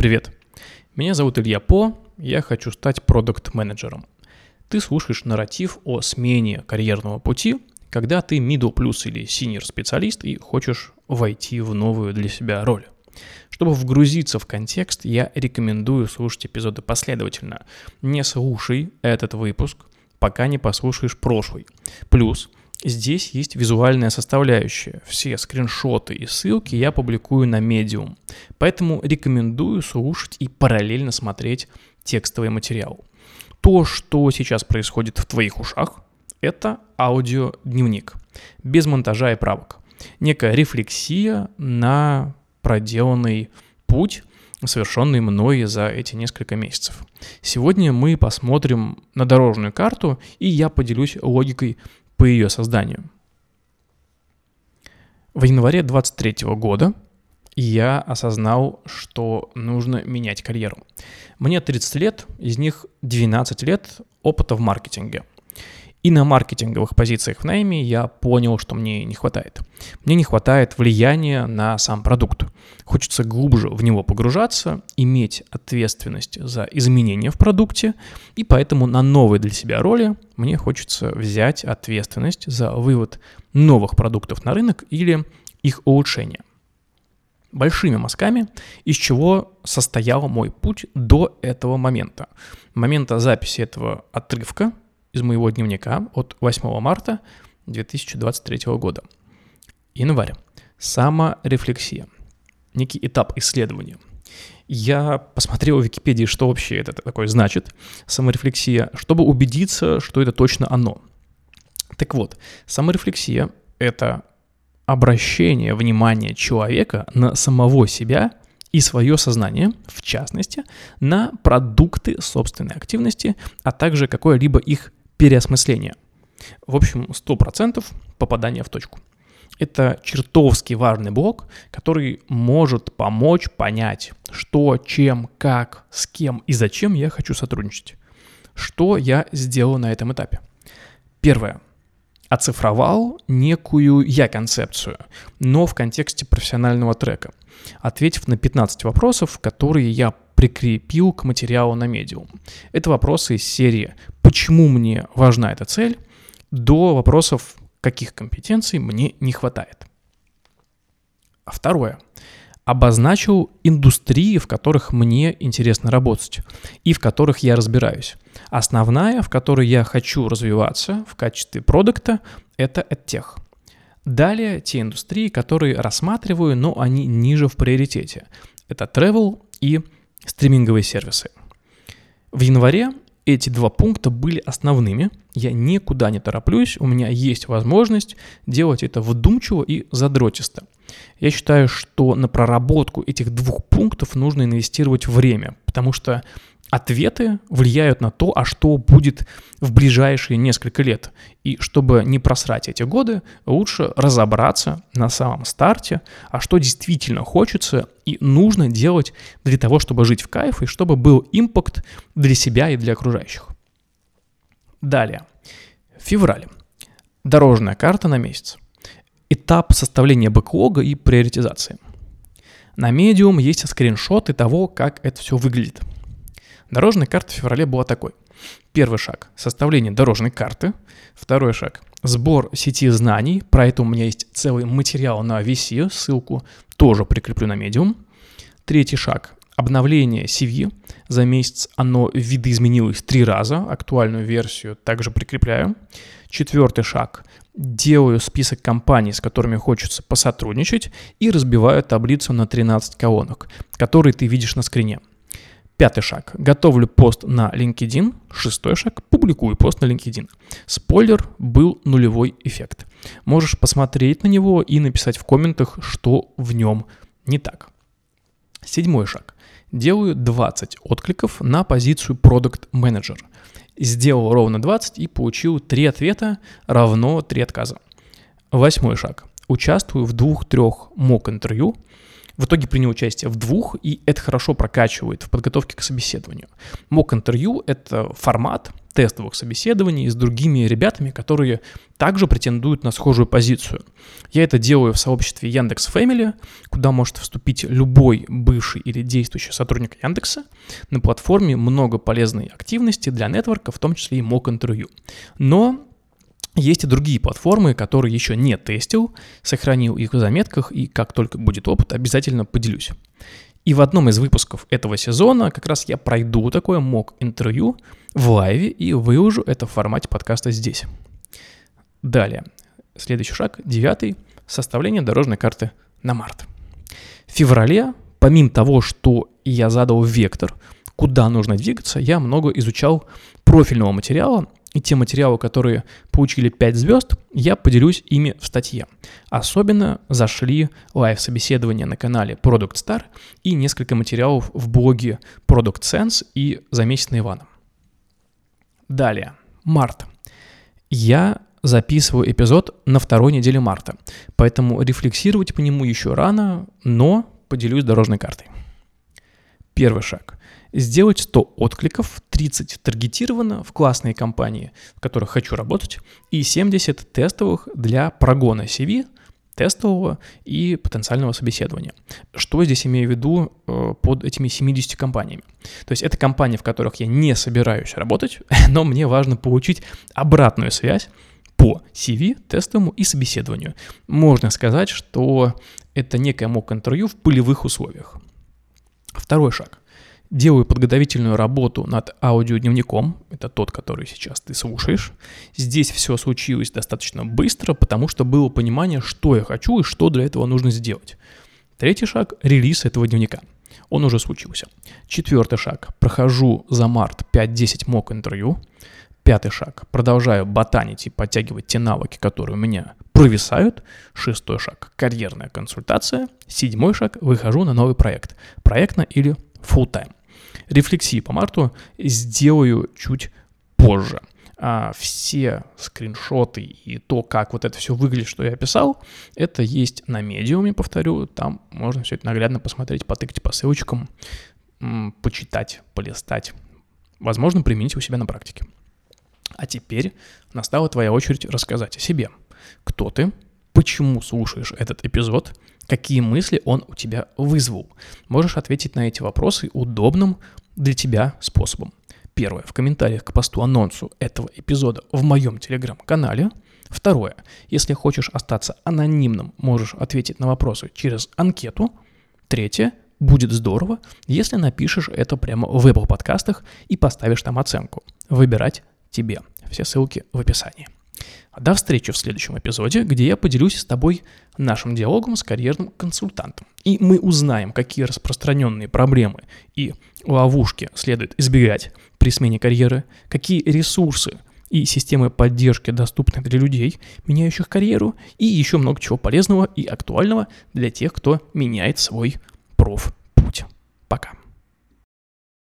Привет. Меня зовут Илья По, я хочу стать продукт-менеджером. Ты слушаешь нарратив о смене карьерного пути, когда ты middle плюс или senior специалист и хочешь войти в новую для себя роль. Чтобы вгрузиться в контекст, я рекомендую слушать эпизоды последовательно. Не слушай этот выпуск, пока не послушаешь прошлый. Плюс Здесь есть визуальная составляющая. Все скриншоты и ссылки я публикую на Medium. Поэтому рекомендую слушать и параллельно смотреть текстовый материал. То, что сейчас происходит в твоих ушах, это аудиодневник. Без монтажа и правок. Некая рефлексия на проделанный путь, совершенный мной за эти несколько месяцев. Сегодня мы посмотрим на дорожную карту, и я поделюсь логикой по ее созданию. В январе 23 года я осознал, что нужно менять карьеру. Мне 30 лет, из них 12 лет опыта в маркетинге – и на маркетинговых позициях в найме я понял, что мне не хватает. Мне не хватает влияния на сам продукт. Хочется глубже в него погружаться, иметь ответственность за изменения в продукте, и поэтому на новой для себя роли мне хочется взять ответственность за вывод новых продуктов на рынок или их улучшение. Большими мазками, из чего состоял мой путь до этого момента. Момента записи этого отрывка из моего дневника от 8 марта 2023 года. Январь. Саморефлексия. Некий этап исследования. Я посмотрел в Википедии, что вообще это такое значит, саморефлексия, чтобы убедиться, что это точно оно. Так вот, саморефлексия — это обращение внимания человека на самого себя и свое сознание, в частности, на продукты собственной активности, а также какое-либо их переосмысления. В общем, 100% попадания в точку. Это чертовски важный блок, который может помочь понять, что, чем, как, с кем и зачем я хочу сотрудничать. Что я сделал на этом этапе? Первое. Оцифровал некую я-концепцию, но в контексте профессионального трека, ответив на 15 вопросов, которые я прикрепил к материалу на медиум. Это вопросы из серии «Почему мне важна эта цель?» до вопросов «Каких компетенций мне не хватает?». А второе. Обозначил индустрии, в которых мне интересно работать и в которых я разбираюсь. Основная, в которой я хочу развиваться в качестве продукта, это EdTech. Далее те индустрии, которые рассматриваю, но они ниже в приоритете. Это travel и стриминговые сервисы. В январе эти два пункта были основными. Я никуда не тороплюсь, у меня есть возможность делать это вдумчиво и задротисто. Я считаю, что на проработку этих двух пунктов нужно инвестировать время, потому что ответы влияют на то, а что будет в ближайшие несколько лет. И чтобы не просрать эти годы, лучше разобраться на самом старте, а что действительно хочется и нужно делать для того, чтобы жить в кайф и чтобы был импакт для себя и для окружающих. Далее. Февраль. Дорожная карта на месяц. Этап составления бэклога и приоритизации. На Medium есть скриншоты того, как это все выглядит – Дорожная карта в феврале была такой. Первый шаг – составление дорожной карты. Второй шаг – сбор сети знаний. Про это у меня есть целый материал на VC, ссылку тоже прикреплю на Medium. Третий шаг – обновление CV. За месяц оно видоизменилось три раза, актуальную версию также прикрепляю. Четвертый шаг – делаю список компаний, с которыми хочется посотрудничать, и разбиваю таблицу на 13 колонок, которые ты видишь на скрине. Пятый шаг. Готовлю пост на LinkedIn. Шестой шаг. Публикую пост на LinkedIn. Спойлер, был нулевой эффект. Можешь посмотреть на него и написать в комментах, что в нем не так. Седьмой шаг. Делаю 20 откликов на позицию Product Manager. Сделал ровно 20 и получил 3 ответа равно 3 отказа. Восьмой шаг. Участвую в двух-трех мок-интервью в итоге принял участие в двух, и это хорошо прокачивает в подготовке к собеседованию. Мок-интервью — это формат тестовых собеседований с другими ребятами, которые также претендуют на схожую позицию. Я это делаю в сообществе Яндекс Family, куда может вступить любой бывший или действующий сотрудник Яндекса. На платформе много полезной активности для нетворка, в том числе и мок-интервью. Но есть и другие платформы, которые еще не тестил, сохранил их в заметках, и как только будет опыт, обязательно поделюсь. И в одном из выпусков этого сезона как раз я пройду такое мок-интервью в лайве и выложу это в формате подкаста здесь. Далее. Следующий шаг, девятый, составление дорожной карты на март. В феврале, помимо того, что я задал вектор, куда нужно двигаться, я много изучал профильного материала, и те материалы, которые получили 5 звезд, я поделюсь ими в статье. Особенно зашли лайв-собеседования на канале Product Star и несколько материалов в блоге Product Sense и «За месяц на Ивана». Далее, март. Я записываю эпизод на второй неделе марта, поэтому рефлексировать по нему еще рано, но поделюсь дорожной картой. Первый шаг сделать 100 откликов, 30 таргетированно в классные компании, в которых хочу работать, и 70 тестовых для прогона CV, тестового и потенциального собеседования. Что здесь имею в виду э, под этими 70 компаниями? То есть это компании, в которых я не собираюсь работать, но мне важно получить обратную связь по CV, тестовому и собеседованию. Можно сказать, что это некое мок-интервью в полевых условиях. Второй шаг делаю подготовительную работу над аудиодневником, это тот, который сейчас ты слушаешь. Здесь все случилось достаточно быстро, потому что было понимание, что я хочу и что для этого нужно сделать. Третий шаг – релиз этого дневника. Он уже случился. Четвертый шаг – прохожу за март 5-10 мок интервью. Пятый шаг – продолжаю ботанить и подтягивать те навыки, которые у меня провисают. Шестой шаг – карьерная консультация. Седьмой шаг – выхожу на новый проект. Проектно или full time рефлексии по марту сделаю чуть позже. А все скриншоты и то, как вот это все выглядит, что я описал, это есть на медиуме, повторю, там можно все это наглядно посмотреть, потыкать по ссылочкам, почитать, полистать, возможно, применить у себя на практике. А теперь настала твоя очередь рассказать о себе. Кто ты, почему слушаешь этот эпизод, какие мысли он у тебя вызвал. Можешь ответить на эти вопросы удобным для тебя способом. Первое, в комментариях к посту анонсу этого эпизода в моем телеграм-канале. Второе, если хочешь остаться анонимным, можешь ответить на вопросы через анкету. Третье, будет здорово, если напишешь это прямо в Apple подкастах и поставишь там оценку. Выбирать тебе. Все ссылки в описании. До встречи в следующем эпизоде, где я поделюсь с тобой нашим диалогом с карьерным консультантом. И мы узнаем, какие распространенные проблемы и ловушки следует избегать при смене карьеры, какие ресурсы и системы поддержки доступны для людей, меняющих карьеру, и еще много чего полезного и актуального для тех, кто меняет свой профпуть. Пока.